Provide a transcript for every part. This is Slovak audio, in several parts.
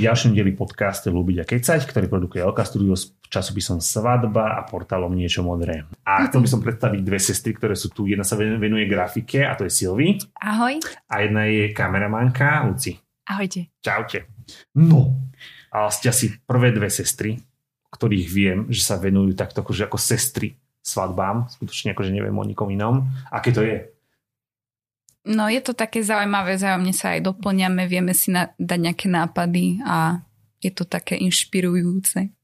Pri ďalšom dieli podcastu Ľúbiť a kecať, ktorý produkuje Elka Studio s časopisom Svadba a portálom Niečo modré. A chcel by som predstaviť dve sestry, ktoré sú tu. Jedna sa venuje grafike a to je Silvi. Ahoj. A jedna je kameramanka Luci. Ahojte. Čaute. No, a ste asi prvé dve sestry, ktorých viem, že sa venujú takto akože ako sestry svadbám. Skutočne akože neviem o nikom inom. Aké to je? No je to také zaujímavé, zájomne sa aj doplňame, vieme si na, dať nejaké nápady a je to také inšpirujúce.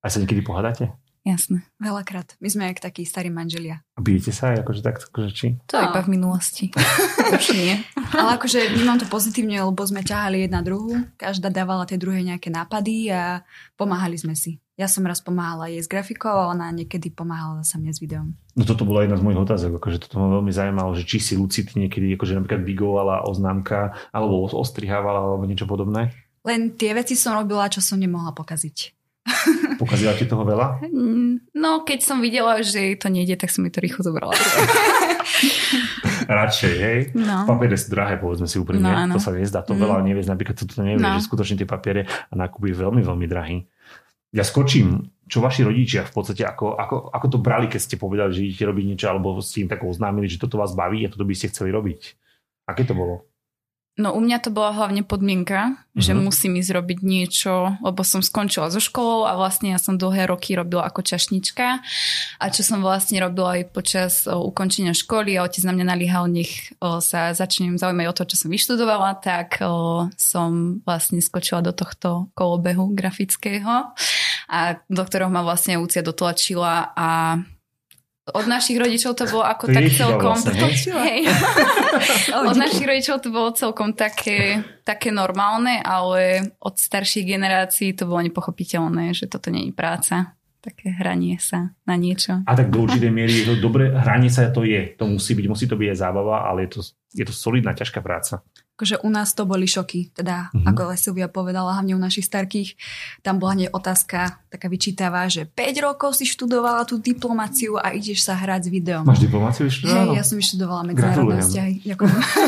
A sa niekedy pohádate? Jasné. Veľakrát. My sme jak takí starí manželia. A bijete sa aj akože tak, akože či? To no. iba v minulosti. Už nie. Ale akože vnímam to pozitívne, lebo sme ťahali jedna druhú. Každá dávala tej druhej nejaké nápady a pomáhali sme si. Ja som raz pomáhala jej s grafikou a ona niekedy pomáhala sa mne s videom. No toto bola jedna z mojich otázok, akože toto ma veľmi zaujímalo, že či si Luci ty niekedy akože napríklad bigovala oznámka alebo ostrihávala alebo niečo podobné? Len tie veci som robila, čo som nemohla pokaziť. Pokazila ti toho veľa? No, keď som videla, že to nejde, tak som mi to rýchlo zobrala. Radšej, hej? No. Papiere sú drahé, povedzme si úprimne. No, to sa nezdá, to mm. veľa nevieš, napríklad toto nevie, no. že skutočne tie papiere a nákup je veľmi, veľmi drahý. Ja skočím, čo vaši rodičia v podstate, ako, ako, ako to brali, keď ste povedali, že idete robiť niečo, alebo ste im tak oznámili, že toto vás baví a toto by ste chceli robiť. Aké to bolo? No u mňa to bola hlavne podmienka, uh-huh. že mhm. musím ísť robiť niečo, lebo som skončila so školou a vlastne ja som dlhé roky robila ako čašnička a čo som vlastne robila aj počas o, ukončenia školy a otec na mňa nalíhal, nech o, sa začnem zaujímať o to, čo som vyštudovala, tak o, som vlastne skočila do tohto kolobehu grafického a do ktorého ma vlastne Lucia dotlačila a od našich rodičov to bolo ako to tak celkom... Vlastne, hej. od našich rodičov to bolo celkom také, také normálne, ale od starších generácií to bolo nepochopiteľné, že toto nie je práca. Také hranie sa na niečo. A tak do určitej miery je to dobre, hranie sa to je, to musí byť, musí to byť aj zábava, ale je to, je to solidná, ťažká práca akože u nás to boli šoky, teda mm-hmm. ako Silvia povedala, hlavne u našich starkých, tam bola hneď otázka taká vyčítavá, že 5 rokov si študovala tú diplomáciu a ideš sa hrať s videom. Máš diplomáciu vyštudovala? Hej, ja som vyštudovala medzinárodné vzťahy.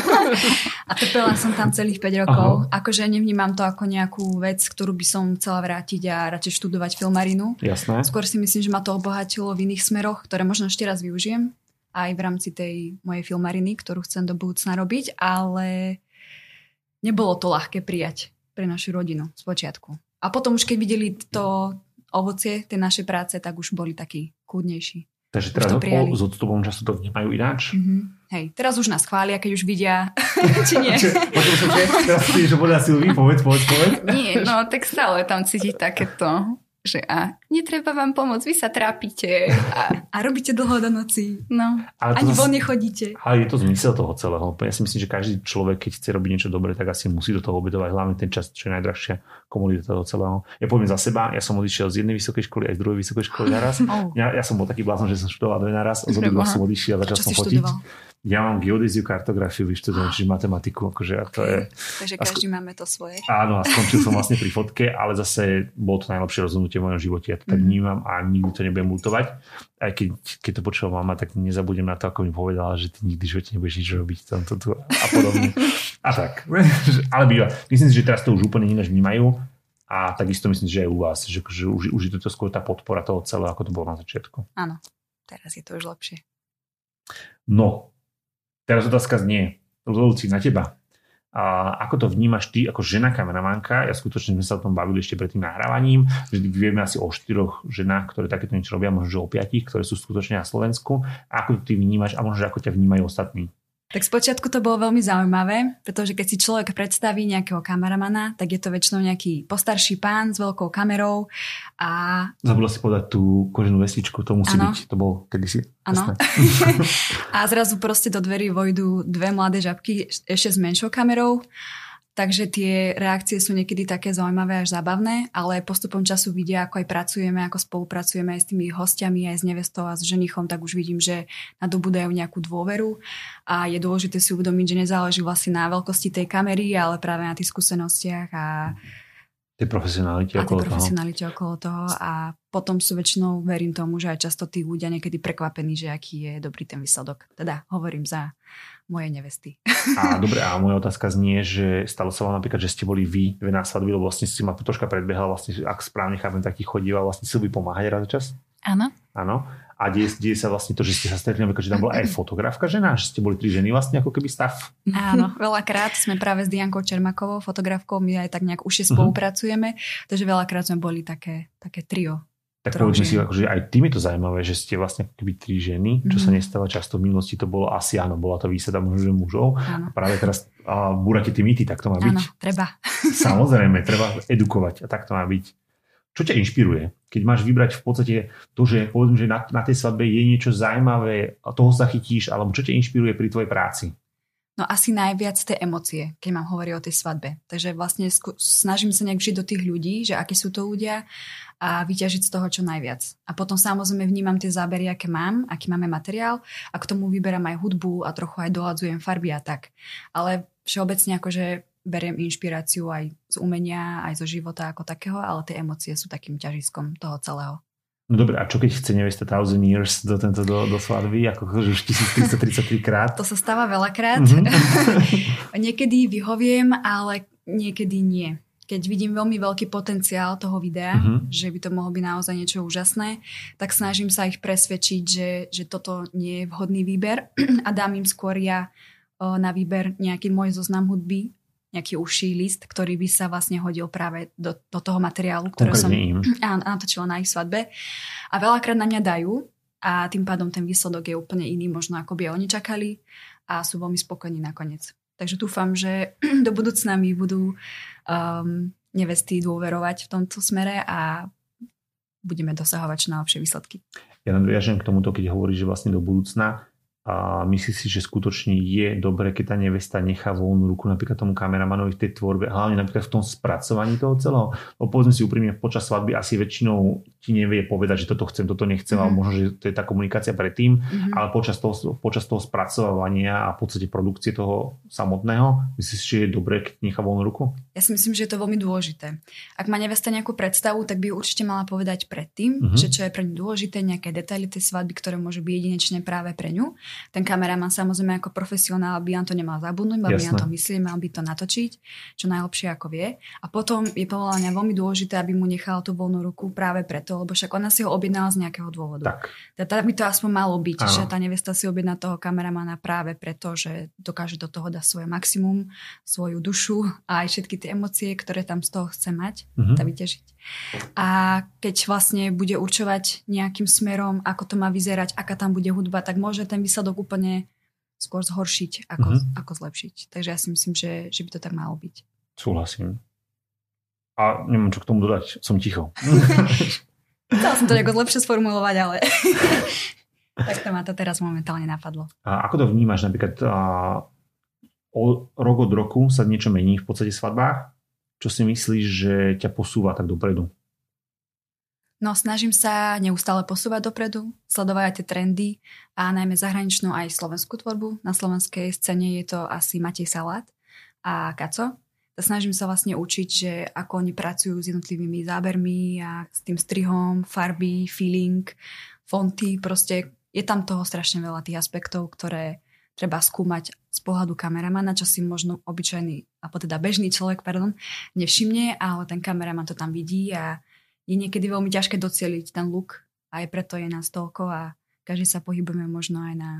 a trpela som tam celých 5 rokov. Aha. Akože nevnímam to ako nejakú vec, ktorú by som chcela vrátiť a radšej študovať filmarinu. Jasné. Skôr si myslím, že ma to obohatilo v iných smeroch, ktoré možno ešte raz využijem aj v rámci tej mojej filmariny, ktorú chcem do budúcna robiť, ale nebolo to ľahké prijať pre našu rodinu z počiatku. A potom už keď videli to ovocie tej našej práce, tak už boli takí kúdnejší. Takže teraz s odstupom času to vnímajú ináč? Mm-hmm. Hej, teraz už nás chvália, keď už vidia, či nie. Teraz si, že podľa Silví, povedz, povedz, povedz. Nie, no tak stále tam cítiť takéto že a netreba vám pomôcť, vy sa trápite. A, a robíte dlho do noci. No. Ale Ani von nechodíte. Ale je to zmysel toho celého. Ja si myslím, že každý človek, keď chce robiť niečo dobré, tak asi musí do toho obetovať hlavne ten čas, čo je najdrahšia komunita toho celého. Ja poviem za seba, ja som odišiel z jednej vysokej školy aj z druhej vysokej školy naraz. Oh. Ja, ja som bol taký blázon, že som študoval dve naraz. Z obidvoch som odišiel a začal som fotiť. Študoval? Ja mám geodéziu, kartografiu vyštudovanú, čiže matematiku. Akože, a to je, Takže každý a, máme to svoje. Áno, a skončil som vlastne pri fotke, ale zase bolo to najlepšie rozhodnutie v mojom živote. Ja to tak mhm. vnímam a nikdy to nebudem mutovať. Aj keď, keď to počula mama, tak nezabudem na to, ako mi povedala, že ty nikdy v živote nebudeš nič robiť tam, to, a podobne. a tak. ale býva. Myslím si, že teraz to už úplne ináč vnímajú. A takisto myslím, že aj u vás, že, že už, už je to skôr tá podpora toho celého, ako to bolo na začiatku. Áno, teraz je to už lepšie. No, Teraz otázka znie, Luci, na teba. A ako to vnímaš ty ako žena kameramanka? Ja skutočne sme sa o tom bavili ešte pred tým nahrávaním, že vieme asi o štyroch ženách, ktoré takéto niečo robia, možno o piatich, ktoré sú skutočne na Slovensku. A ako to ty vnímaš a možno, ako ťa vnímajú ostatní? Tak spočiatku to bolo veľmi zaujímavé, pretože keď si človek predstaví nejakého kameramana, tak je to väčšinou nejaký postarší pán s veľkou kamerou a... Zabudla si povedať tú koženú vestičku, to musí ano. byť, to bol kedysi. Áno. a zrazu proste do dverí vojdu dve mladé žabky ešte s menšou kamerou Takže tie reakcie sú niekedy také zaujímavé až zábavné, ale postupom času vidia, ako aj pracujeme, ako spolupracujeme aj s tými hostiami, aj s nevestou a s ženichom, tak už vidím, že nadobúdajú nejakú dôveru a je dôležité si uvedomiť, že nezáleží vlastne na veľkosti tej kamery, ale práve na tých skúsenostiach a tej profesionalite a okolo profesionalite toho. okolo toho a potom sú väčšinou, verím tomu, že aj často tí ľudia niekedy prekvapení, že aký je dobrý ten výsledok. Teda hovorím za mojej nevesty. A dobre, a moja otázka znie, že stalo sa vám napríklad, že ste boli vy dve na svadbe, lebo vlastne si ma troška predbehla, vlastne, ak správne chápem, tak ti chodíval vlastne si pomáhať raz čas? Áno. Áno. A deje, deje sa vlastne to, že ste sa stretli, napríklad, že tam bola aj fotografka žena, že ste boli tri ženy vlastne ako keby stav. Áno, veľakrát sme práve s Diankou Čermakovou, fotografkou, my aj tak nejak už mhm. spolupracujeme, uh-huh. takže veľakrát sme boli také, také trio. Tak povedzme si, akože aj tým je to zaujímavé, že ste vlastne keby tri ženy, čo mm. sa mhm. nestáva často v minulosti, to bolo asi áno, bola to výsada možno mužov. Áno. A práve teraz a búrate tie mýty, tak to má byť. Áno, treba. Samozrejme, treba edukovať a tak to má byť. Čo ťa inšpiruje? Keď máš vybrať v podstate to, že povedzme, že na, na tej svadbe je niečo zaujímavé a toho sa chytíš, alebo čo ťa inšpiruje pri tvojej práci? No asi najviac tie emócie, keď mám hovoriť o tej svadbe. Takže vlastne snažím sa nejak vžiť do tých ľudí, že akí sú to ľudia a vyťažiť z toho čo najviac. A potom samozrejme vnímam tie zábery, aké mám, aký máme materiál a k tomu vyberám aj hudbu a trochu aj dohadzujem farby a tak. Ale všeobecne akože beriem inšpiráciu aj z umenia, aj zo života ako takého, ale tie emócie sú takým ťažiskom toho celého. No dobre, a čo keď chce nevesta Thousand Years do, tento, do, do svadby, ako už 1333 krát? To sa stáva veľakrát. Mm-hmm. niekedy vyhoviem, ale niekedy nie. Keď vidím veľmi veľký potenciál toho videa, mm-hmm. že by to mohlo byť naozaj niečo úžasné, tak snažím sa ich presvedčiť, že, že toto nie je vhodný výber a dám im skôr ja na výber nejaký môj zoznam hudby nejaký uší list, ktorý by sa vlastne hodil práve do, do toho materiálu, ktoré som natočila na ich svadbe. A veľakrát na mňa dajú a tým pádom ten výsledok je úplne iný, možno ako by oni čakali a sú veľmi spokojní nakoniec. Takže dúfam, že do budúcna mi budú um, nevesty dôverovať v tomto smere a budeme dosahovať čo najlepšie výsledky. Ja nadviažem k tomuto, keď hovoríš, že vlastne do budúcna a myslíš si, že skutočne je dobré, keď tá nevesta nechá voľnú ruku napríklad tomu kameramanovi v tej tvorbe, hlavne napríklad v tom spracovaní toho celého. Lebo povedzme si úprimne, počas svadby asi väčšinou ti nevie povedať, že toto chcem, toto nechcem, mm. ale možno, že to je tá komunikácia predtým, mm-hmm. ale počas toho, počas toho spracovania a v podstate produkcie toho samotného, myslíš si, že je dobré, keď nechá voľnú ruku? Ja si myslím, že je to veľmi dôležité. Ak má nevesta nejakú predstavu, tak by určite mala povedať predtým, mm-hmm. že čo je pre ňu dôležité, nejaké detaily tej svadby, ktoré môžu byť jedinečné práve pre ňu ten kameraman samozrejme ako profesionál by na to nemal zabudnúť, mal by na to myslieť, mal by to natočiť, čo najlepšie ako vie. A potom je podľa mňa veľmi dôležité, aby mu nechala tú voľnú ruku práve preto, lebo však ona si ho objednala z nejakého dôvodu. Tak. Teda by to aspoň malo byť, Áno. že tá nevesta si objedná toho kameramana práve preto, že dokáže do toho dať svoje maximum, svoju dušu a aj všetky tie emócie, ktoré tam z toho chce mať, mm-hmm. tá vyťažiť. A keď vlastne bude určovať nejakým smerom, ako to má vyzerať, aká tam bude hudba, tak môže ten výsledok úplne skôr zhoršiť, ako, mm-hmm. ako zlepšiť. Takže ja si myslím, že, že by to tak malo byť. Súhlasím. A neviem, čo k tomu dodať. Som ticho. Chcela som to nejako lepšie sformulovať, ale tak to ma to teraz momentálne napadlo. A ako to vnímaš napríklad a, o, rok od roku sa niečo mení v podstate svadbách? Čo si myslíš, že ťa posúva tak dopredu? No snažím sa neustále posúvať dopredu, sledovať aj tie trendy a najmä zahraničnú aj slovenskú tvorbu. Na slovenskej scéne je to asi Matej Salát a Kaco. Snažím sa vlastne učiť, že ako oni pracujú s jednotlivými zábermi a s tým strihom, farby, feeling, fonty, proste je tam toho strašne veľa tých aspektov, ktoré treba skúmať z pohľadu kameramana, čo si možno obyčajný, alebo teda bežný človek, pardon, nevšimne, ale ten kameraman to tam vidí a je niekedy veľmi ťažké docieliť ten look aj preto je nás toľko a každý sa pohybujeme možno aj na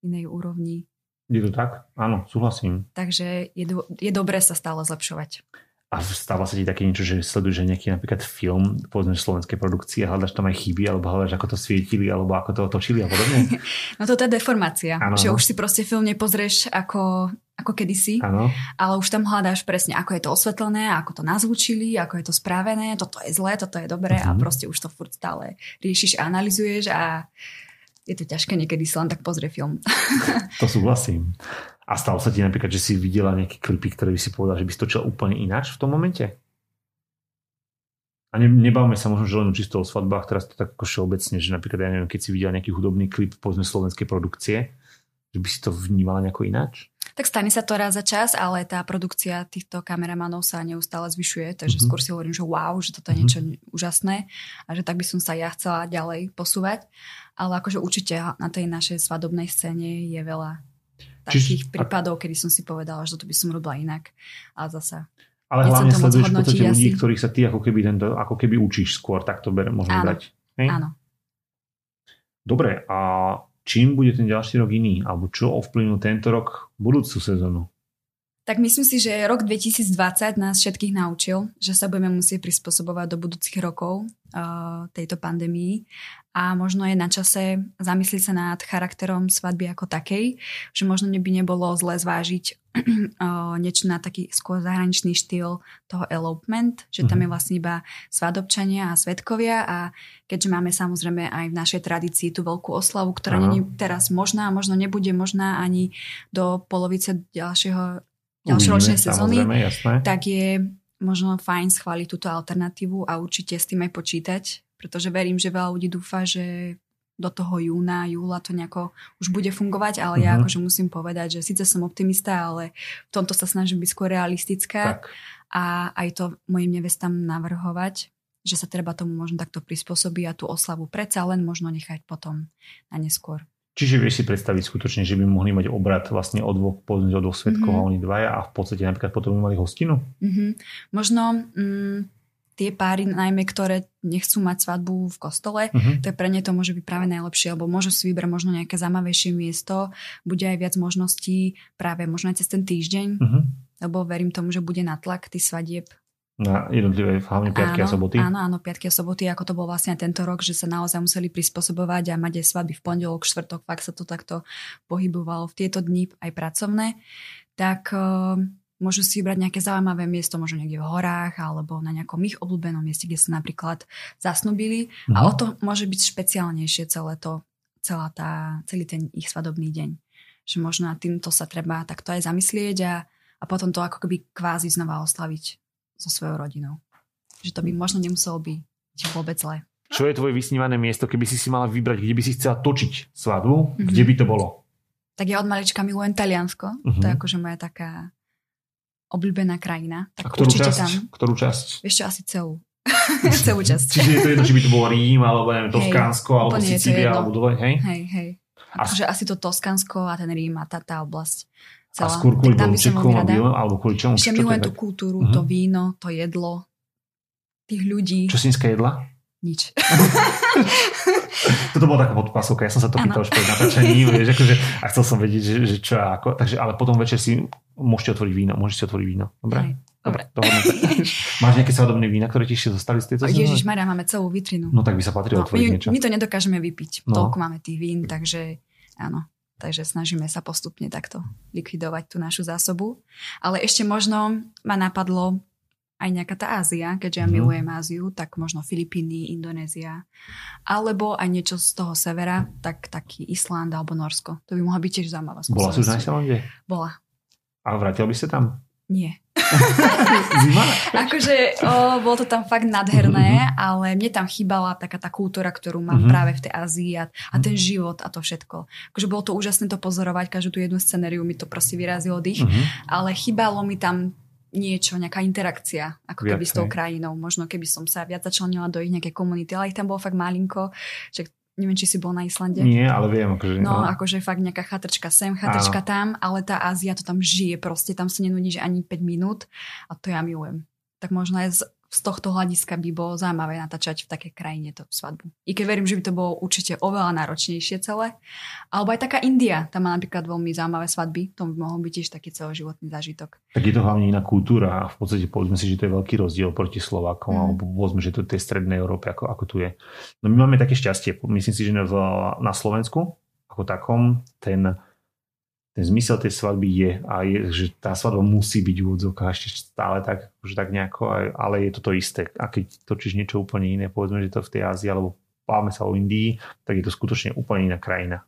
inej úrovni. Je to tak? Áno, súhlasím. Takže je, do, je dobré sa stále zlepšovať. A stáva sa ti také niečo, že sleduješ nejaký napríklad film, povedzme slovenskej produkcie a hľadaš tam aj chyby, alebo hľadaš, ako to svietili, alebo ako to točili a podobne? No to je deformácia, ano, že už si proste film nepozrieš ako, ako kedysi, ano. ale už tam hľadáš presne, ako je to osvetlené, ako to nazvučili, ako je to správené, toto je zlé, toto je dobré uh-huh. a mhm. proste už to furt stále riešiš a analizuješ a je to ťažké niekedy si len tak pozrie film. to súhlasím. A stalo sa ti napríklad, že si videla nejaké klipy, ktoré by si povedal, že by si točil úplne ináč v tom momente? A ne, nebavme sa možno, že len čisto o svadbách, teraz to tak ako všeobecne, že napríklad, ja neviem, keď si videl nejaký hudobný klip, povedzme slovenskej produkcie, že by si to vnímala nejako ináč? Tak stane sa to raz za čas, ale tá produkcia týchto kameramanov sa neustále zvyšuje, takže mm-hmm. skôr si hovorím, že wow, že toto je niečo mm-hmm. úžasné a že tak by som sa ja chcela ďalej posúvať. Ale akože určite na tej našej svadobnej scéne je veľa takých Čiž, prípadov, kedy som si povedala, že toto by som robila inak. A zasa ale hlavne sleduješ v podstate ľudí, asi. ktorých sa ty ako keby, tento, ako keby učíš skôr, tak to ber, môžeme Áno. dať. Hej? Áno. Dobre, a čím bude ten ďalší rok iný? Alebo čo ovplyvnil tento rok budúcu sezónu? Tak myslím si, že rok 2020 nás všetkých naučil, že sa budeme musieť prispôsobovať do budúcich rokov uh, tejto pandémii. A možno je na čase zamyslieť sa nad charakterom svadby ako takej, že možno by nebolo zle zvážiť uh, niečo na taký skôr zahraničný štýl toho elopement, že tam je mhm. vlastne iba svadobčania a svetkovia. A keďže máme samozrejme aj v našej tradícii tú veľkú oslavu, ktorá nie je teraz možná, možno nebude možná ani do polovice ďalšieho ďalšie ročnej sezóny, tak je možno fajn schváliť túto alternatívu a určite s tým aj počítať, pretože verím, že veľa ľudí dúfa, že do toho júna, júla to nejako už bude fungovať, ale uh-huh. ja mhm. akože musím povedať, že síce som optimista, ale v tomto sa snažím byť skôr realistická tak. a aj to mojim nevestám navrhovať, že sa treba tomu možno takto prispôsobiť a tú oslavu predsa len možno nechať potom na neskôr. Čiže vieš si predstaviť skutočne, že by mohli mať obrad vlastne o dvoch, povedzme o dvoch svetkov mm-hmm. a oni dvaja a v podstate napríklad potom by mali hostinu? Mm-hmm. Možno mm, tie páry, najmä ktoré nechcú mať svadbu v kostole, mm-hmm. to je pre ne to môže byť práve najlepšie, lebo môžu si vybrať možno nejaké zaujímavejšie miesto, bude aj viac možností práve možno aj cez ten týždeň, mm-hmm. lebo verím tomu, že bude natlak tých svadieb na jednotlivé hlavne piatky áno, a soboty? Áno, áno, piatky a soboty, ako to bol vlastne tento rok, že sa naozaj museli prispôsobovať a mať aj svadby v pondelok, štvrtok, fakt sa to takto pohybovalo v tieto dni aj pracovné, tak uh, môžu si vybrať nejaké zaujímavé miesto, možno niekde v horách alebo na nejakom ich obľúbenom mieste, kde sa napríklad zasnubili mm-hmm. a mhm. o to môže byť špeciálnejšie celé to, celá tá, celý ten ich svadobný deň. Že možno týmto sa treba takto aj zamyslieť a, a potom to ako keby kvázi znova oslaviť so svojou rodinou. Že to by možno nemuselo byť vôbec zle. Čo je tvoje vysnívané miesto, keby si si mala vybrať, kde by si chcela točiť svadbu, mm-hmm. kde by to bolo? Tak ja od malička milujem Taliansko. Mm-hmm. To je akože moja taká obľúbená krajina. Tak A ktorú časť? Tam, ktorú časť? Ešte asi celú. celú časť. Čiže je to jedno, či by to bolo Rím, alebo neviem, Toskánsko, hej, alebo Sicília, alebo dole, hej? Hej, hej. Akože asi to Toskánsko a ten Rím a tá, tá oblasť celá. A skôr kvôli Dolčekom alebo kvôli čomu? Ešte milujem tú kultúru, uh-huh. to víno, to jedlo, tých ľudí. Čo sínska jedla? Nič. Toto bola taká podpasovka, ja som sa to pýtal už pred natáčaním, vieš, akože, a chcel som vedieť, že, že čo a ako, takže, ale potom večer si môžete otvoriť víno, môžete si otvoriť víno, dobre? Hej. Dobre. Máš nejaké svadobné vína, ktoré ti ešte zostali z tejto Ježiš Maria, máme celú vitrinu. No tak by sa patrilo no, otvoriť my, niečo. My to nedokážeme vypiť. No. Toľko máme tých vín, takže áno. Takže snažíme sa postupne takto likvidovať tú našu zásobu. Ale ešte možno ma napadlo aj nejaká tá Ázia, keďže ja mm. milujem Áziu, tak možno Filipíny, Indonézia. Alebo aj niečo z toho severa, tak taký Island alebo Norsko. To by mohla byť tiež zaujímavá skúsenosť. Bola si už na Islande? Bola. A vrátil by sa tam? Nie. Zima? akože o, bolo to tam fakt nádherné, mm-hmm. ale mne tam chýbala taká tá kultúra, ktorú mám mm-hmm. práve v tej Ázii a, a ten život a to všetko. Akože bolo to úžasné to pozorovať, každú tú jednu scenériu mi to proste vyrazilo dých, mm-hmm. ale chýbalo mi tam niečo, nejaká interakcia, ako Viac, keby s tou krajinou. Možno keby som sa viac začlenila do ich nejakej komunity, ale ich tam bolo fakt malinko, že Neviem, či si bol na Islande. Nie, ale viem. Akože, no, no, akože fakt nejaká chatrčka sem, chatrčka Áno. tam, ale tá Ázia to tam žije proste, tam sa že ani 5 minút a to ja milujem. Tak možno aj z, z tohto hľadiska by bolo zaujímavé natáčať v takej krajine to svadbu. I keď verím, že by to bolo určite oveľa náročnejšie celé. Alebo aj taká India, tam má napríklad veľmi zaujímavé svadby, to by mohol byť tiež taký celoživotný zážitok. Tak je to hlavne iná kultúra a v podstate povedzme si, že to je veľký rozdiel proti Slovákom, mm. alebo povedzme, že to je tej strednej Európe, ako, ako tu je. No my máme také šťastie, myslím si, že v, na Slovensku ako takom ten ten zmysel tej svadby je a je, že tá svadba musí byť v úvodzovkách ešte stále tak, že tak nejako, ale je to to isté. A keď točíš niečo úplne iné, povedzme, že to v tej Ázii alebo pláme sa o Indii, tak je to skutočne úplne iná krajina.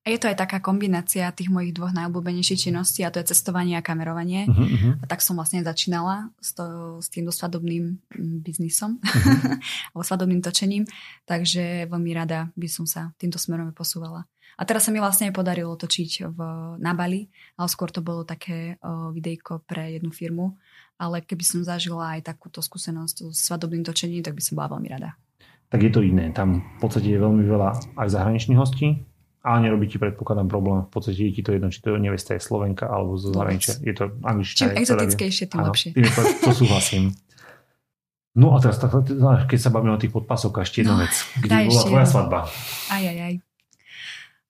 A je to aj taká kombinácia tých mojich dvoch najobľúbenejších činností a to je cestovanie a kamerovanie. Uh-huh, uh-huh. A tak som vlastne začínala s, to, s týmto svadobným mm, biznisom uh-huh. alebo svadobným točením, takže veľmi rada by som sa týmto smerom posúvala. A teraz sa mi vlastne aj podarilo točiť v, na Bali, ale skôr to bolo také o, videjko pre jednu firmu. Ale keby som zažila aj takúto skúsenosť s svadobným točením, tak by som bola veľmi rada. Tak je to iné. Tam v podstate je veľmi veľa aj zahraničných hostí, Ale nerobí ti predpokladám problém. V podstate je ti to jedno, či to nevesta je Slovenka alebo zo zahraničia. Je to angličtina. Čím exotickejšie, tým Áno, lepšie. tým je to, súhlasím. No a teraz, keď sa bavíme o tých podpasoch, ešte jedna No, vec. Kde bola tvoja svadba? Aj, aj, aj.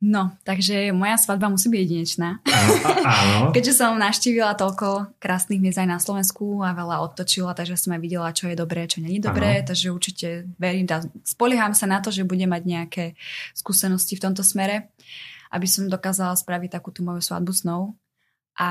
No, takže moja svadba musí byť jedinečná. Áno, áno. Keďže som navštívila toľko krásnych miest aj na Slovensku a veľa odtočila, takže som aj videla, čo je dobré, čo je dobré, takže určite verím, tá, spolieham sa na to, že budem mať nejaké skúsenosti v tomto smere, aby som dokázala spraviť takú tú moju svadbu snov. A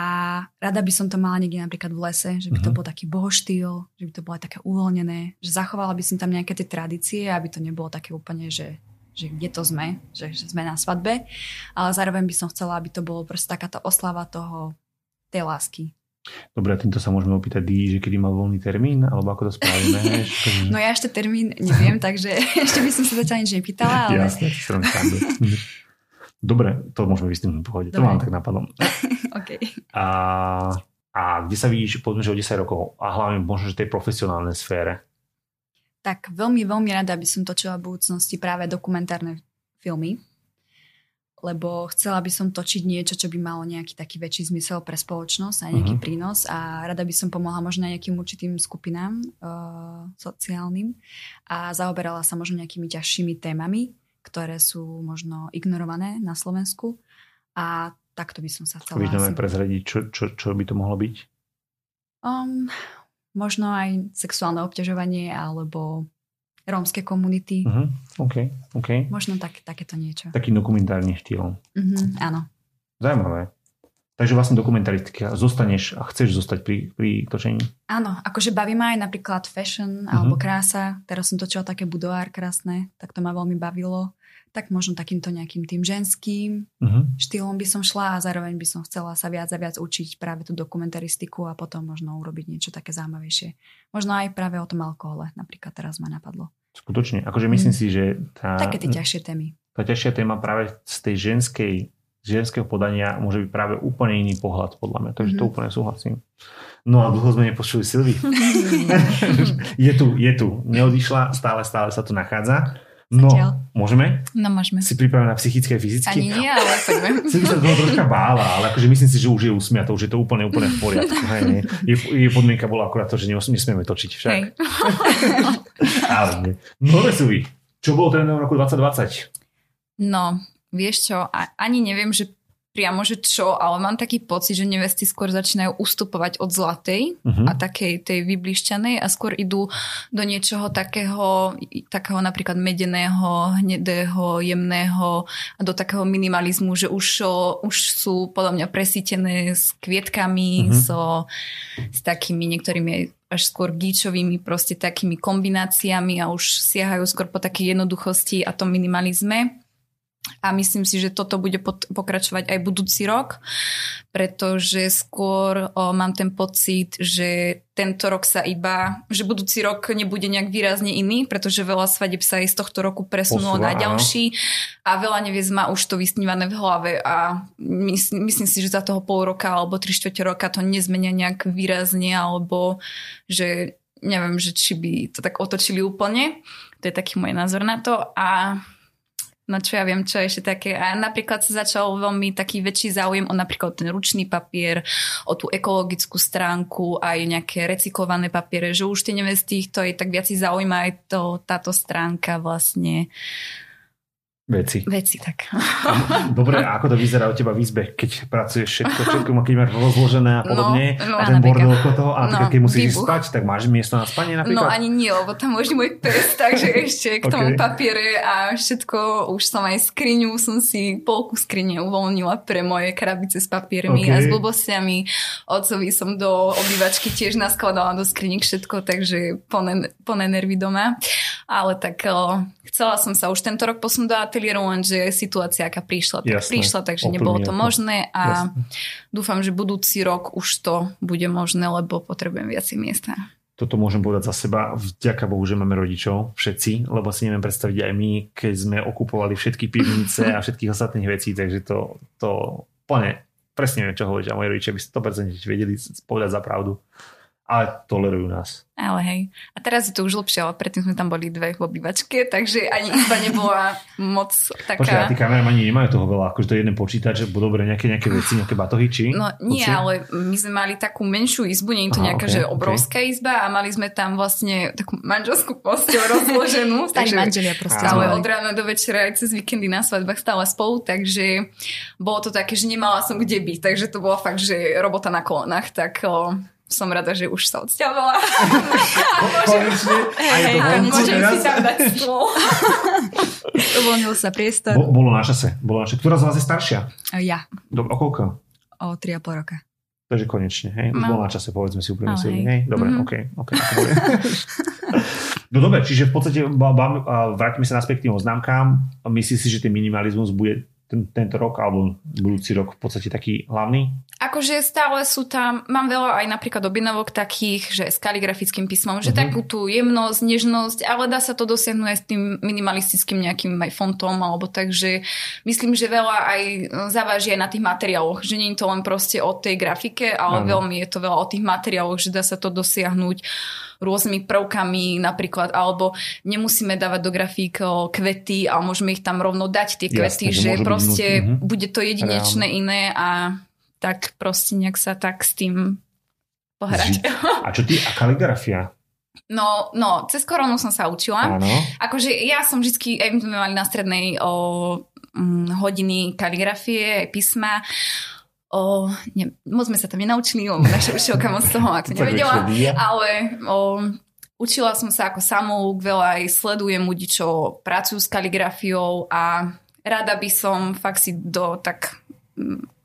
rada by som to mala niekde napríklad v lese, že by to Mhm. bol taký bohoštýl, že by to bolo aj také uvoľnené, že zachovala by som tam nejaké tie tradície, aby to nebolo také úplne, že že kde to sme, že, že sme na svadbe, ale zároveň by som chcela, aby to bolo proste takáto oslava toho, tej lásky. Dobre, a týmto sa môžeme opýtať Dí, že kedy mal voľný termín, alebo ako to spravíme. No ja ešte termín neviem, takže ešte by som sa zatiaľ nič nepýtala, ale Jasne. Dobre, to môžeme vystihnúť v pohode. To Dobre. mám tak napadlo. OK. A, a kde sa vidíš, povedzme, že o 10 rokov a hlavne možno, že tej profesionálnej sfére. Tak veľmi, veľmi rada by som točila v budúcnosti práve dokumentárne filmy, lebo chcela by som točiť niečo, čo by malo nejaký taký väčší zmysel pre spoločnosť a nejaký Mhm. prínos a rada by som pomohla možno nejakým určitým skupinám uh, sociálnym a zaoberala sa možno nejakými ťažšími témami, ktoré sú možno ignorované na Slovensku a takto by som sa chcela Vieš nám prezradiť, čo, čo, čo by to mohlo byť? Um, možno aj sexuálne obťažovanie alebo rómske komunity. Uh-huh. OK, OK. Možno tak, takéto niečo. Takým dokumentárnym štýlom. Mhm, áno. Zaujímavé. Takže vlastne dokumentaristika. Zostaneš a chceš zostať pri, pri točení? Áno, akože baví ma aj napríklad fashion Mhm. alebo krása. Teraz som točila také budoár krásne, tak to ma veľmi bavilo. Tak možno takýmto nejakým tým ženským Uh-huh. štýlom by som šla a zároveň by som chcela sa viac a viac učiť práve tú dokumentaristiku a potom možno urobiť niečo také zaujímavejšie. Možno aj práve o tom alkohole, napríklad teraz ma napadlo. Skutočne. Akože myslím Mm. si, že tá, Také tie ťažšie témy. tá ťažšia téma práve z tej ženskej z ženského podania môže byť práve úplne iný pohľad, podľa mňa. Takže to Mhm. úplne súhlasím. No a dlho sme nepočuli Silvi. je tu, je tu. Neodišla, stále, stále sa tu nachádza. No, Zatiaľ. môžeme? No môžeme. Si pripravená psychicky a fyzicky? Ani nie, ale poďme. Silvi sa toho troška bála, ale akože myslím si, že už je usmiatá, už je to úplne, úplne v poriadku. Hej, nie? Je, je podmienka bola akurát to, že nes- nesmieme točiť však. Hej. Ale nie. No, Silvi, čo bolo trendom v roku 2020? No, vieš čo, ani neviem, že priamo, že čo, ale mám taký pocit, že nevesty skôr začínajú ustupovať od zlatej Uh-huh. a takej tej vyblišťanej a skôr idú do niečoho takého, takého napríklad medeného, hnedého, jemného a do takého minimalizmu, že už, už sú podľa mňa presítené s kvietkami, Mhm. so, s takými niektorými až skôr gíčovými proste takými kombináciami a už siahajú skôr po takej jednoduchosti a tom minimalizme. A myslím si, že toto bude pokračovať aj budúci rok, pretože skôr o, mám ten pocit, že tento rok sa iba, že budúci rok nebude nejak výrazne iný, pretože veľa svadeb sa aj z tohto roku presunulo Posúva, na ďalší. A veľa neviez má už to vysnívané v hlave a myslím, myslím si, že za toho pol roka alebo tri štvrte roka to nezmenia nejak výrazne alebo že neviem, že či by to tak otočili úplne. To je taký môj názor na to. A No čo ja viem, čo ešte také. A napríklad sa začal veľmi taký väčší záujem o napríklad ten ručný papier, o tú ekologickú stránku, aj nejaké recyklované papiere, že už tie nevesty to je tak viac zaujíma aj to, táto stránka vlastne Veci. veci. Tak. Dobre, a ako to vyzerá u teba v izbe, keď pracuješ všetko, všetko keď máš rozložené a podobne No, no, a ten bordel okolo toho a No, keď musíš výbuch. spať, tak máš miesto na spanie No napríklad? ani nie, lebo tam už môj pes, takže ešte k tomu Ok. papiere a všetko, už som aj skriňu, som si polku skrine uvoľnila pre moje krabice s papiermi Ok. a s blbostiami. Otcovi som do obývačky tiež naskladala do skriník všetko, takže plné, plné nervy doma. Ale tak o, chcela som sa už tento rok posunúť do ateliéru, lenže situácia, aká prišla, tak Jasné, prišla, takže nebolo to možné a Jasné. dúfam, že budúci rok už to bude možné, lebo potrebujem viacej miesta. Toto môžem povedať za seba. Vďaka Bohu, že máme rodičov, všetci, lebo si neviem predstaviť aj my, keď sme okupovali všetky pivnice a všetkých ostatných vecí, takže to, to plne, presne viem, čo hovoriť a moji rodičia by 100% vedeli povedať za pravdu. Ale tolerujú nás. Ale hej. A teraz je to už lepšie, ale predtým sme tam boli dve v obývačke, takže ani izba nebola moc taká... Počkaj, a tí kameramani nemajú toho veľa, akože to je jeden počítač, že dobre nejaké, nejaké veci, nejaké batohy, či? No nie, Poci? ale my sme mali takú menšiu izbu, nie je to Aha, nejaká, okay, že obrovská okay. izba a mali sme tam vlastne takú manželskú postel rozloženú. takže manželia proste. Ale od rána do večera aj cez víkendy na svadbách stále spolu, takže bolo to také, že nemala som kde byť, takže to bola fakt, že robota na kolonách, tak som rada, že už sa odsťahovala. Konečne. Môžem si tam dať stôl. Uvoľnil sa priestor. Bo, bolo na čase. Bolo na čase. Ktorá z vás je staršia? Ja. Do, o koľko? O 3,5 roka. Takže konečne, hej? Už no. bolo na čase, povedzme si úplne si. Hej. hej. Dobre, mm-hmm. OK. okay no dobre, čiže v podstate vrátime sa naspäť k tým oznámkám. Myslíš si, že ten minimalizmus bude ten, tento rok alebo budúci rok v podstate taký hlavný? Akože stále sú tam, mám veľa aj napríklad objednávok takých, že s kaligrafickým písmom, že uh-huh. takú tú jemnosť, nežnosť, ale dá sa to dosiahnuť aj s tým minimalistickým nejakým aj fontom, alebo takže myslím, že veľa aj zaváži aj na tých materiáloch, že nie je to len proste o tej grafike, ale uh-huh. veľmi je to veľa o tých materiáloch, že dá sa to dosiahnuť rôznymi prvkami napríklad, alebo nemusíme dávať do grafík kvety, ale môžeme ich tam rovno dať tie kvety, Jasne, že, že proste uh-huh. bude to jedinečné Reálne. iné a tak proste nejak sa tak s tým pohrať. A čo ty, a kaligrafia? No, no, cez koronu som sa učila. Áno. Akože ja som vždy, aj my sme mali na strednej o, hm, hodiny kaligrafie, písma. O, ne, moc sme sa tam nenaučili, lebo naša učiteľka moc toho ako nevedela, ale o, učila som sa ako samouk, veľa aj sledujem ľudí, čo pracujú s kaligrafiou a rada by som fakt si do tak hm,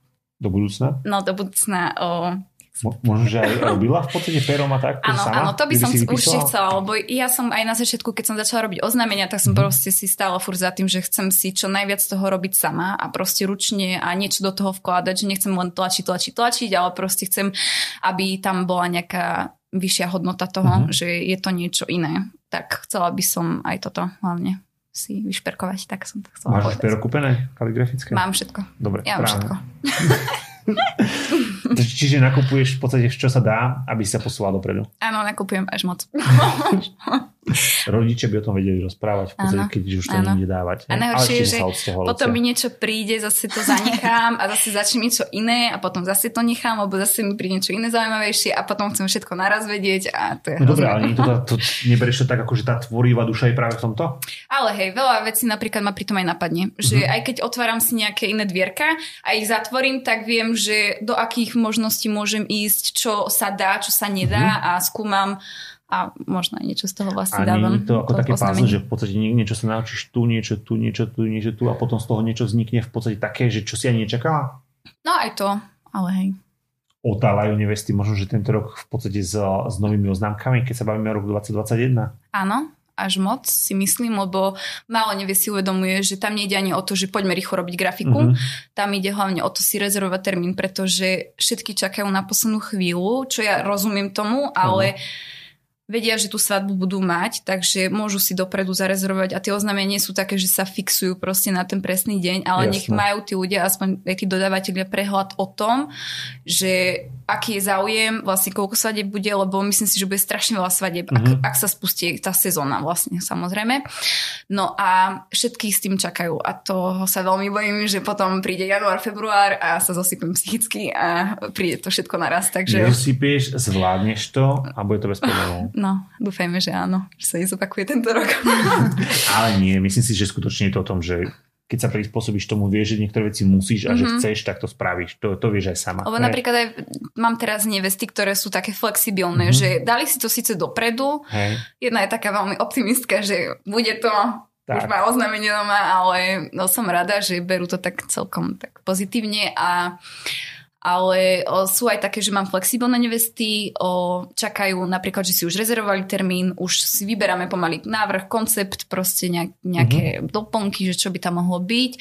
do budúcna? No, do budúcna. O... Mo- možno, že aj robila v podstate pérom a tak? Áno, áno, to by som určite chcela, lebo ja som aj na začiatku, keď som začala robiť oznámenia, tak som mm-hmm. proste si stála fur za tým, že chcem si čo najviac toho robiť sama a proste ručne a niečo do toho vkladať, že nechcem len tlačiť, tlačiť, tlačiť, ale proste chcem, aby tam bola nejaká vyššia hodnota toho, mm-hmm. že je to niečo iné. Tak chcela by som aj toto hlavne si vyšperkovať, tak som to chcela Máš pero kúpené kaligrafické? Mám všetko. Dobre, ja mám všetko. Čiže nakupuješ v podstate, čo sa dá, aby sa posúval dopredu. Áno, nakupujem až moc. Rodičia by o tom vedeli rozprávať, v podstate, keď už to nebude dávať. A najhoršie je, že potom mi niečo príde, zase to zanechám a zase začne niečo iné a potom zase to nechám, alebo zase mi príde niečo iné zaujímavejšie a potom chcem všetko naraz vedieť a to je No dobré, ale to, to, neberieš to tak, ako že tá tvorivá duša je práve v tomto? Ale hej, veľa vecí napríklad ma pritom aj napadne, že mm-hmm. aj keď otváram si nejaké iné dvierka a ich zatvorím, tak viem, že do akých možností môžem ísť, čo sa dá, čo sa nedá mm-hmm. a skúmam a možno aj niečo z toho vlastne a dávam. A to ako také puzzle, že v podstate niečo sa naučíš tu, niečo tu, niečo tu, niečo tu a potom z toho niečo vznikne v podstate také, že čo si ani nečakala? No aj to, ale hej. Otáľajú nevesty možno, že tento rok v podstate s, s novými oznámkami, keď sa bavíme o roku 2021? Áno, až moc, si myslím, lebo málo nevie si uvedomuje, že tam nejde ani o to, že poďme rýchlo robiť grafiku. Mm-hmm. Tam ide hlavne o to si rezervovať termín, pretože všetky čakajú na poslednú chvíľu, čo ja rozumiem tomu, ale mm-hmm vedia, že tú svadbu budú mať, takže môžu si dopredu zarezervovať a tie oznámenia sú také, že sa fixujú proste na ten presný deň, ale Jasne. nech majú tí ľudia, aspoň tí dodávateľia prehľad o tom, že aký je záujem, vlastne koľko svadieb bude, lebo myslím si, že bude strašne veľa svadieb, mm-hmm. ak, mhm. ak sa spustí tá sezóna vlastne, samozrejme. No a všetky s tým čakajú a to sa veľmi bojím, že potom príde január, február a sa zosypem psychicky a príde to všetko naraz. Takže... Nesypieš, zvládneš to a bude to bez problémov. No, dúfajme, že áno, že sa nezopakuje tento rok. Ale nie, myslím si, že skutočne je to o tom, že keď sa prispôsobíš tomu, vieš, že niektoré veci musíš a mm-hmm. že mhm. chceš, tak to spravíš. To, to vieš aj sama. Lebo napríklad aj mám teraz nevesty, ktoré sú také flexibilné, mm-hmm. že dali si to síce dopredu. Hej. Jedna je taká veľmi optimistka, že bude to tak. už má oznámenie doma, ale no, som rada, že berú to tak celkom tak pozitívne a ale o, sú aj také, že mám flexibilné nevesty, o, čakajú napríklad, že si už rezervovali termín, už si vyberáme pomaly návrh, koncept, proste nejak, nejaké mm-hmm. doplnky, že čo by tam mohlo byť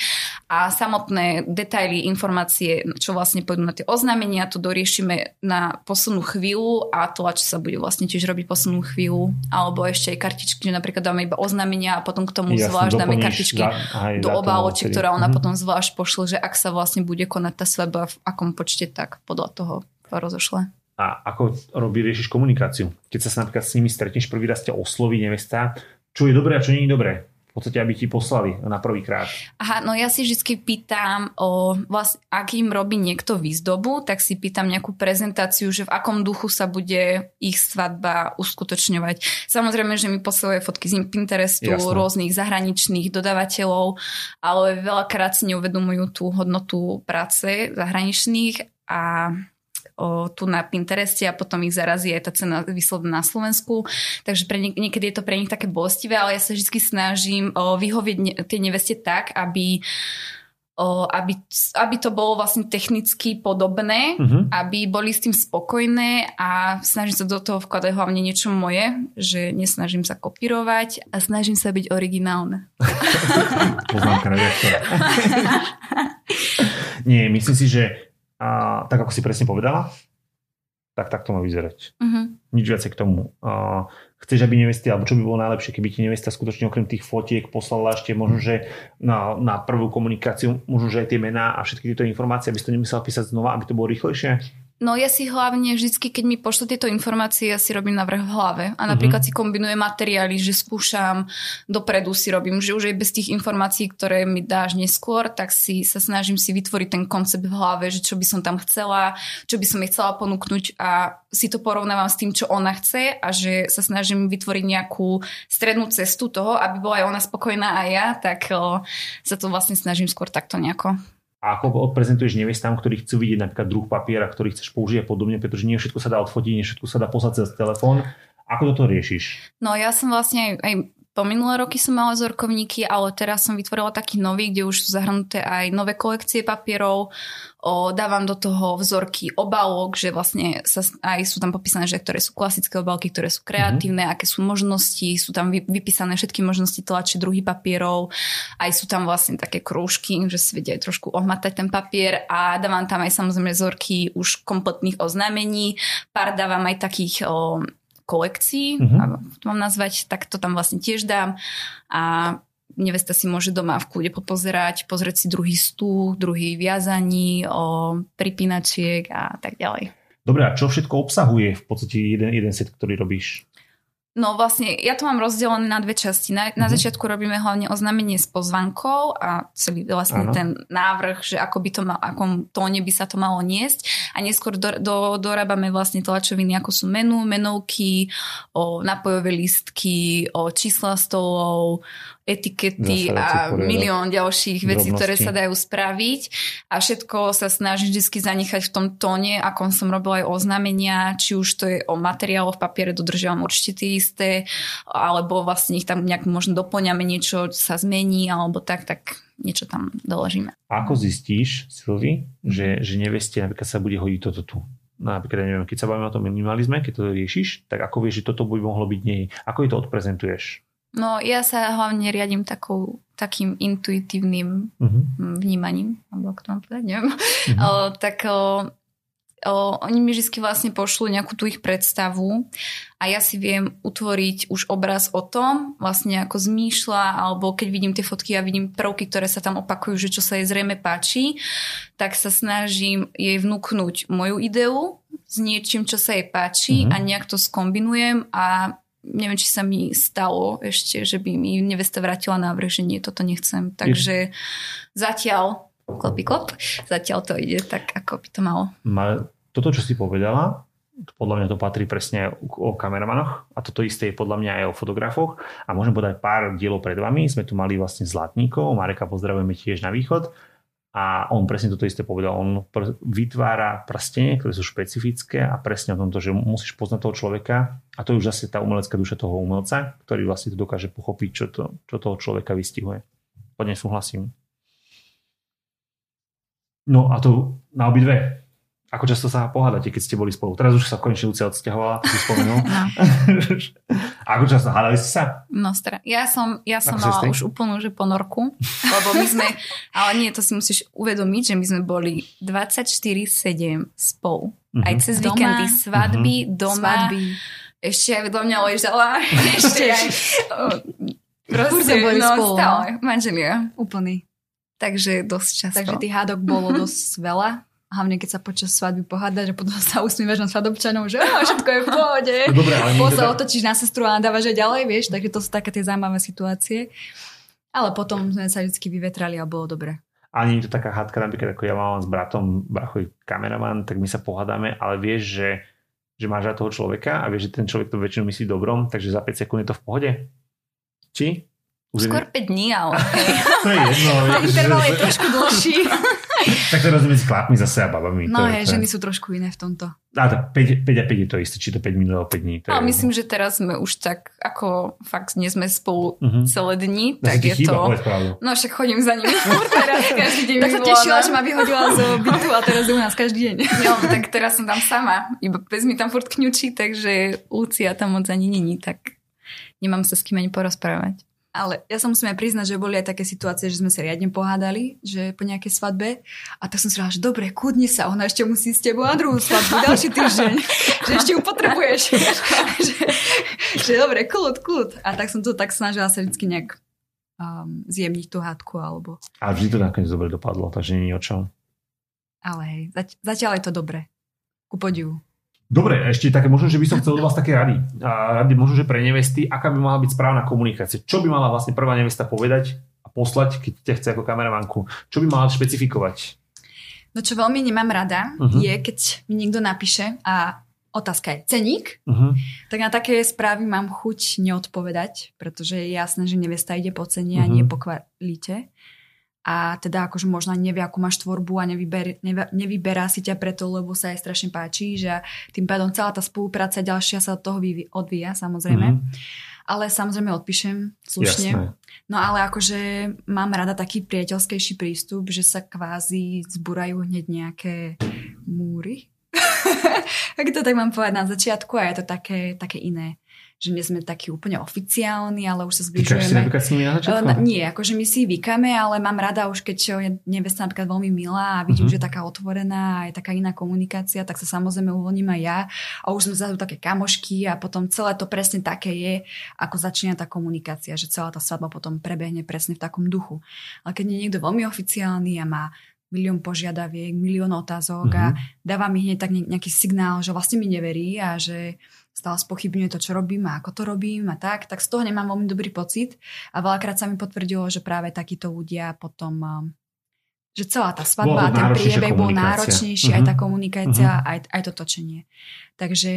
a samotné detaily, informácie, čo vlastne pôjdu na tie oznámenia, to doriešime na poslednú chvíľu a to, čo sa bude vlastne tiež robiť poslednú chvíľu, alebo ešte aj kartičky, že napríklad dáme iba oznámenia a potom k tomu Jasne, zvlášť dáme kartičky za, do obáloček, ktorá ona mm-hmm. potom zvlášť pošle, že ak sa vlastne bude konať tá svadba v akom počte počte, tak podľa toho rozošle. A ako robí, riešiš komunikáciu? Keď sa napríklad s nimi stretneš, prvý raz ťa osloví nevesta, čo je dobré a čo nie je dobré v podstate, aby ti poslali na prvý krát. Aha, no ja si vždy pýtam, o, vlast, ak im robí niekto výzdobu, tak si pýtam nejakú prezentáciu, že v akom duchu sa bude ich svadba uskutočňovať. Samozrejme, že mi posielajú fotky z Pinterestu, Jasne. rôznych zahraničných dodávateľov, ale veľakrát si neuvedomujú tú hodnotu práce zahraničných a o, tu na Pintereste a potom ich zarazí aj tá cena vyslovená na Slovensku. Takže pre nie, niekedy je to pre nich také bolestivé, ale ja sa vždy snažím o, vyhovieť ne, tie neveste tak, aby o, aby, aby to bolo vlastne technicky podobné, uh-huh. aby boli s tým spokojné a snažím sa do toho vkladať hlavne niečo moje, že nesnažím sa kopírovať a snažím sa byť originálne. Poznámka na Nie, myslím si, že a tak ako si presne povedala, tak tak to má vyzerať. Uh-huh. Nič viacej k tomu. A chceš, aby nevesty, alebo čo by bolo najlepšie, keby ti nevesta skutočne okrem tých fotiek poslala ešte možno, že na, na prvú komunikáciu, možno, že aj tie mená a všetky tieto informácie, aby si to nemusel písať znova, aby to bolo rýchlejšie? No ja si hlavne vždycky, keď mi pošlo tieto informácie, ja si robím navrh v hlave. A napríklad mm-hmm. si kombinujem materiály, že skúšam, dopredu si robím, že už aj bez tých informácií, ktoré mi dáš neskôr, tak si sa snažím si vytvoriť ten koncept v hlave, že čo by som tam chcela, čo by som jej chcela ponúknuť a si to porovnávam s tým, čo ona chce a že sa snažím vytvoriť nejakú strednú cestu toho, aby bola aj ona spokojná a ja, tak o, sa to vlastne snažím skôr takto nejako a ako odprezentuješ nevestám, ktorí chcú vidieť napríklad druh papiera, ktorý chceš použiť a podobne, pretože nie všetko sa dá odfotiť, nie všetko sa dá poslať cez telefón. Ako toto riešiš? No ja som vlastne aj, po minulé roky som mala zorkovníky, ale teraz som vytvorila taký nový, kde už sú zahrnuté aj nové kolekcie papierov. O, dávam do toho vzorky obalok, že vlastne sa, aj sú tam popísané, že ktoré sú klasické obalky, ktoré sú kreatívne, mm-hmm. aké sú možnosti, sú tam vy, vypísané všetky možnosti tlačiť druhy papierov, aj sú tam vlastne také krúžky, že si vedia aj trošku ohmatať ten papier a dávam tam aj samozrejme vzorky už kompletných oznámení, pár dávam aj takých o, kolekcií, mm-hmm. to mám nazvať, tak to tam vlastne tiež dám a nevesta si môže doma v kľude popozerať, pozrieť si druhý stúl, druhý viazaní, o pripínačiek a tak ďalej. Dobre, a čo všetko obsahuje v podstate jeden, jeden set, ktorý robíš? No vlastne, ja to mám rozdelené na dve časti. Na, na uh-huh. začiatku robíme hlavne oznámenie s pozvankou a celý vlastne ano. ten návrh, že ako by to mal, akom tóne by sa to malo niesť. A neskôr do, do, dorábame vlastne tlačoviny, ako sú menu, menovky, o napojové listky, o čísla stolov, etikety a milión ďalších vecí, drobnosti. ktoré sa dajú spraviť a všetko sa snažím vždy zanechať v tom tóne, ako som robila aj oznámenia, či už to je o materiáloch v papiere, dodržiavam určite tie isté, alebo vlastne ich tam nejak možno doplňame, niečo sa zmení, alebo tak, tak niečo tam doložíme. Ako zistíš, Silvi, že, že neveste napríklad sa bude hodiť toto tu? No, napríklad, neviem, keď sa bavíme o tom minimalizme, keď to riešiš, tak ako vieš, že toto by mohlo byť nej? Ako je to odprezentuješ? No ja sa hlavne riadím takou, takým intuitívnym uh-huh. vnímaním, alebo ako to mám povedať, neviem. Uh-huh. O, tak o, o, oni mi vždy vlastne pošlú nejakú tú ich predstavu a ja si viem utvoriť už obraz o tom, vlastne ako zmýšľa, alebo keď vidím tie fotky a vidím prvky, ktoré sa tam opakujú, že čo sa jej zrejme páči, tak sa snažím jej vnúknuť moju ideu s niečím, čo sa jej páči uh-huh. a nejak to skombinujem a neviem, či sa mi stalo ešte, že by mi nevesta vrátila návrh, že nie, toto nechcem. Takže zatiaľ, klopy klop, zatiaľ to ide tak, ako by to malo. Ma, toto, čo si povedala, podľa mňa to patrí presne o kameramanoch a toto isté je podľa mňa aj o fotografoch a môžem povedať pár dielov pred vami. Sme tu mali vlastne Zlatníkov, Mareka pozdravujeme tiež na východ a on presne toto isté povedal. On pr- vytvára prstenie, ktoré sú špecifické a presne o tomto, že musíš poznať toho človeka a to je už zase tá umelecká duša toho umelca, ktorý vlastne to dokáže pochopiť, čo, to, čo toho človeka vystihuje. Podne súhlasím. No a to na obidve ako často sa pohádate, keď ste boli spolu? Teraz už sa konečne Lucia odsťahovala, si spomenul. No. ako často hádali ste sa? No, stra. Ja som, ja som mala už úplnú že ponorku, lebo my sme, ale nie, to si musíš uvedomiť, že my sme boli 24-7 spolu. Uh-huh. Aj cez doma. víkendy, svadby, uh-huh. doma. Svadby. Ešte aj vedľa mňa ležala. ešte aj... Proste, boli no, spolu. Stále, manželia. Úplný. Takže dosť často. Takže tých hádok bolo dosť veľa hlavne keď sa počas svadby pohádaš a potom sa usmívaš na svadobčanov, že oh, všetko je v pohode. No dobre, ale Po sa teda... otočíš na sestru a nadávaš aj ďalej, vieš, takže to sú také tie zaujímavé situácie. Ale potom sme sa vždy vyvetrali a bolo dobre. Ale nie je to taká hádka, napríklad ako ja mám s bratom, brachoj kameraman, tak my sa pohádame, ale vieš, že, že máš rád toho človeka a vieš, že ten človek to väčšinou myslí dobrom, takže za 5 sekúnd je to v pohode? Či? Už Skôr 5 dní, ale To je jedno. Interval že- je trošku dlhší. Tak to rozumiem s chlapmi zase a babami. No to je, to ženy sú trošku iné v tomto. A to 5, 5 a 5 je to isté, či to 5 minút alebo 5 dní. To ale je myslím, že teraz sme už tak, ako fakt nie sme spolu Mhm. celé dni, Ja tak je chýba, to... No však chodím za nimi teraz, každý deň Tak sa tešila, že ma vyhodila zo bytu a teraz je u nás každý deň. No, tak teraz som tam sama. Iba pes mi tam furt kňučí, takže Lucia tam moc ani není, tak nemám sa s kým ani porozprávať. Ale ja sa musím aj priznať, že boli aj také situácie, že sme sa riadne pohádali, že po nejakej svadbe. A tak som si že dobre, kudni sa, ona ešte musí s tebou na druhú svadbu, ďalší týždeň, že ešte ju potrebuješ. že, že dobre, kľud, kľud. A tak som to tak snažila sa vždy nejak um, zjemniť tú hádku, alebo... A vždy to nakoniec dobre dopadlo, takže nie je o čom. Ale hej, zač- zatiaľ je to dobre. Ku podivu. Dobre, ešte také, možno, že by som chcel od vás také rady. A rady možno, že pre nevesty, aká by mala byť správna komunikácia. Čo by mala vlastne prvá nevesta povedať a poslať, keď ťa chce ako kameramanku? Čo by mala špecifikovať? No čo veľmi nemám rada, Mhm. je keď mi niekto napíše a otázka je ceník, Uh-huh. tak na také správy mám chuť neodpovedať, pretože je jasné, že nevesta ide po cene a Mhm. nie po kvalite. A teda akože možno nevie, akú máš tvorbu a nevyber, neve, nevyberá si ťa preto, lebo sa jej strašne páči, že tým pádom celá tá spolupráca ďalšia sa od toho vyvi- odvíja, samozrejme. Mhm. Ale samozrejme odpíšem slušne. Jasné. No ale akože mám rada taký priateľskejší prístup, že sa kvázi zburajú hneď nejaké múry. Ak to tak mám povedať na začiatku a je to také, také iné. Že nie sme takí úplne oficiálni, ale už sa Týkaš si zbližujeme. napríklad s nimi na začiatku? Na- Nie, akože my si vykáme, ale mám rada už, keď je nevesta napríklad veľmi milá a vidím, Mhm. že je taká otvorená a je taká iná komunikácia, tak sa samozrejme uvoľním aj ja a už sme zase také kamošky a potom celé to presne také je, ako začína tá komunikácia, že celá tá svadba potom prebehne presne v takom duchu. Ale keď je niekto veľmi oficiálny a má milión požiadaviek, milión otázok a Mhm. dáva mi hneď tak ne- nejaký signál, že vlastne mi neverí a že stále spochybňuje to, čo robím a ako to robím a tak, tak z toho nemám veľmi dobrý pocit a veľakrát sa mi potvrdilo, že práve takíto ľudia potom um, že celá tá svadba a ten priebeh bol náročnejší, aj Mhm. tá komunikácia, aj, aj to točenie. Takže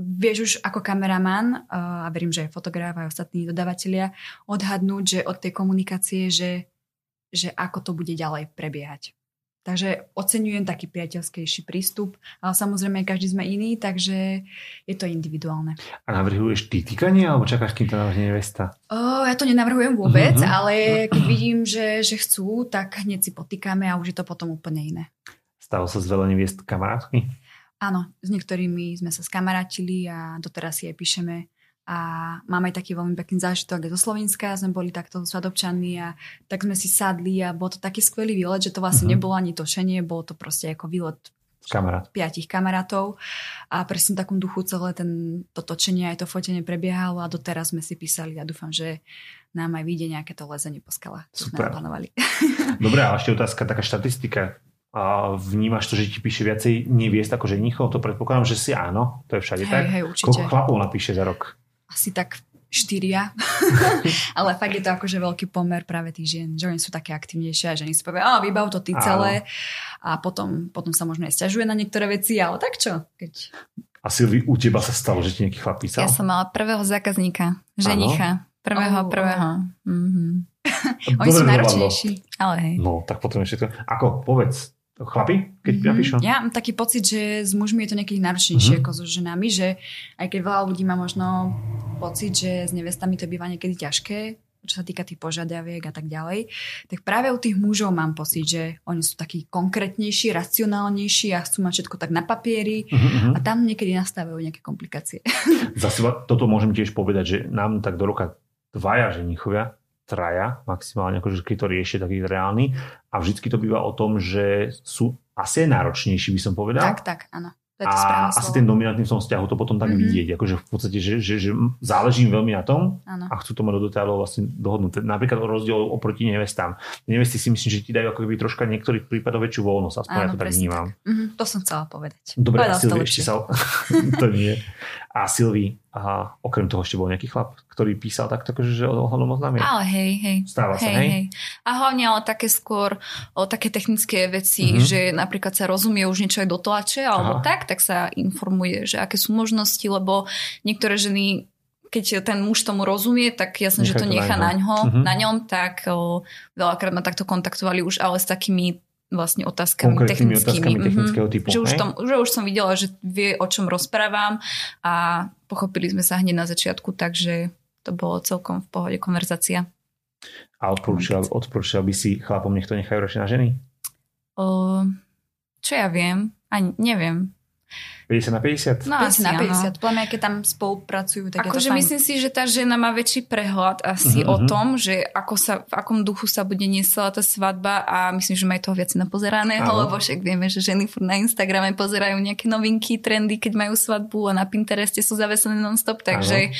vieš už ako kameraman, a verím, že aj fotograf, aj ostatní dodavatelia, odhadnúť, že od tej komunikácie, že, že ako to bude ďalej prebiehať. Takže oceňujem taký priateľskejší prístup, ale samozrejme každý sme iný, takže je to individuálne. A navrhuješ ty týkanie, alebo čakáš, kým to navrhne nevesta? O, ja to nenavrhujem vôbec, Mhm. ale keď vidím, že, že chcú, tak hneď si potýkame a už je to potom úplne iné. Stalo sa z veľa neviest kamarátky? Áno, s niektorými sme sa skamarátili a doteraz si aj píšeme. A máme aj taký veľmi pekný zážitok aj zo Slovenska, sme boli takto s svadobčanmi a tak sme si sadli a bol to taký skvelý výlet, že to vlastne Mhm. nebolo ani točenie, bolo to proste ako výlet Kamarát. piatich kamarátov a presne v takom duchu celé ten, to točenie aj to fotenie prebiehalo a doteraz sme si písali a dúfam, že nám aj vyjde nejaké to lezenie po skalách, čo sme Super. naplánovali. Dobre, a ešte otázka, taká štatistika. A vnímaš to, že ti píše viacej neviest ako ženichov? To predpokladám, že si áno. To je všade Hej, tak? hej, určite. Koľko chlapov napíše za rok? Asi tak štyria. Ale fakt je to akože veľký pomer práve tých žien, že oni sú také aktivnejšie a ženy si povie, a vybav to ty Áno. celé a potom, potom sa možno aj stiažuje na niektoré veci, ale tak čo? Keď... A Silvi, u teba sa stalo, že ti nejaký chlap písal? Ja som mala prvého zákazníka, ženicha. Prvého, Oh, oh. prvého. Mhm. Oni sú náročnejší. Ale hej. No, tak potom je všetko. Ako, povedz, chlapi, keď mm-hmm. napíšu? Ja mám taký pocit, že s mužmi je to niekedy náročnejšie Mhm. ako so ženami, že aj keď veľa ľudí má možno pocit, že s nevestami to býva niekedy ťažké, čo sa týka tých požiadaviek a tak ďalej, tak práve u tých mužov mám pocit, že oni sú takí konkrétnejší, racionálnejší a chcú mať všetko tak na papieri Uh-huh. a tam niekedy nastávajú nejaké komplikácie. Za seba, toto môžem tiež povedať, že nám tak do roka dvaja ženichovia, traja maximálne, akože keď to riešia taký reálny a vždycky to býva o tom, že sú asi náročnejší, by som povedal. tak, tak, áno. A asi ten dominantný v tom vzťahu to potom tak Mhm. vidieť, akože v podstate, že, že, že záleží veľmi na tom Áno. a chcú to mať do detailov vlastne dohodnuté. Napríklad rozdiel oproti nevestám. Nevesty si myslím, že ti dajú ako keby troška niektorých prípadoch väčšiu voľnosť, aspoň ja Áno, to tak vnímam. Mhm, to som chcela povedať. Dobre, Povedal si to ešte sa... to nie. A Silvi, a okrem toho ešte bol nejaký chlap, ktorý písal takto, že ohľadom oznámia. Ale hej, hej. Stáva sa, hej, hej? hej. A hlavne ale také skôr o také technické veci, Mhm. mm-hmm. že napríklad sa rozumie už niečo aj do tlače alebo Aha. tak, tak sa informuje, že aké sú možnosti, lebo niektoré ženy keď ten muž tomu rozumie, tak jasne, že Nechá to to nechá na na, ňo, Mhm. na ňom, tak o, veľakrát ma takto kontaktovali už, ale s takými vlastne otázkami Konkrétnymi technickými. otázkami Mhm. technického typu, Že už, tom, že už som videla, že vie, o čom rozprávam a pochopili sme sa hneď na začiatku, takže to bolo celkom v pohode konverzácia. A odporúčal, odporúčal by si chlapom, nech to nechajú radšej na ženy? O, čo ja viem? Ani neviem. 50 na 50? No Asi asi na áno. 50. Podľa mňa, keď tam spolupracujú, tak je to Akože myslím si, že tá žena má väčší prehľad asi o mhm. tom, že ako sa, v akom duchu sa bude niesť celá tá svadba a myslím, že majú toho viac napozeraného, lebo však vieme, že ženy furt na Instagrame pozerajú nejaké novinky, trendy, keď majú svadbu a na Pintereste sú zavesené non-stop, takže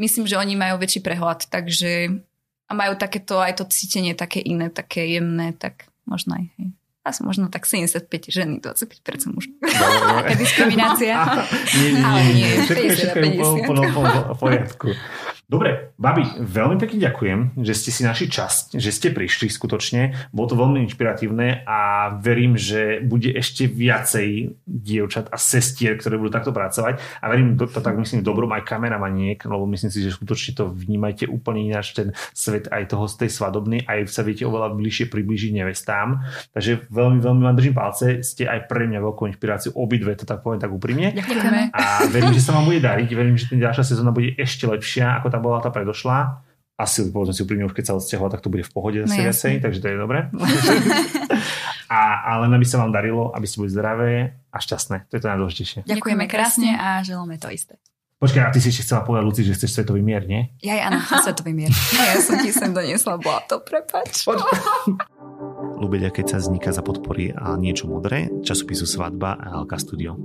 myslím, že oni majú väčší prehľad, takže a majú takéto aj to cítenie také iné, také jemné, tak možno aj hej. Asi možno tak 75 ženy, 25% mužov. Taká diskriminácia. nie, nie, nie, Všetko, 50 všetko je v- 50. v plnom- v- v poriadku. Dobre, babi, veľmi pekne ďakujem, že ste si našli čas, že ste prišli skutočne. Bolo to veľmi inšpiratívne a verím, že bude ešte viacej dievčat a sestier, ktoré budú takto pracovať. A verím, to, to tak myslím dobrom aj kameramaniek, lebo myslím si, že skutočne to vnímajte úplne ináč ten svet aj toho z tej svadobnej, aj sa viete oveľa bližšie priblížiť nevestám. Takže veľmi, veľmi vám držím palce. Ste aj pre mňa veľkou inšpiráciou, obidve to tak poviem tak úprimne. Ďakujeme. A verím, že sa vám bude dariť. Verím, že ten ďalšia sezóna bude ešte lepšia, ako tá bola tá predošlá. Asi, povedzme si úprimne, už keď sa odsťahovala, tak to bude v pohode zase No, jasne. takže to je dobré. a, a len aby sa vám darilo, aby ste boli zdravé a šťastné. To je to najdôležitejšie. Ďakujeme krásne a želáme to isté. Počkaj, a ty si ešte chcela povedať, Luci, že chceš svetový mier, nie? Ja aj áno, svetový mier. No ja som ti sem doniesla, bola to prepač. Lubeďa, keď sa vzniká za podpory a niečo modré, časopisu Svadba a LK Studio.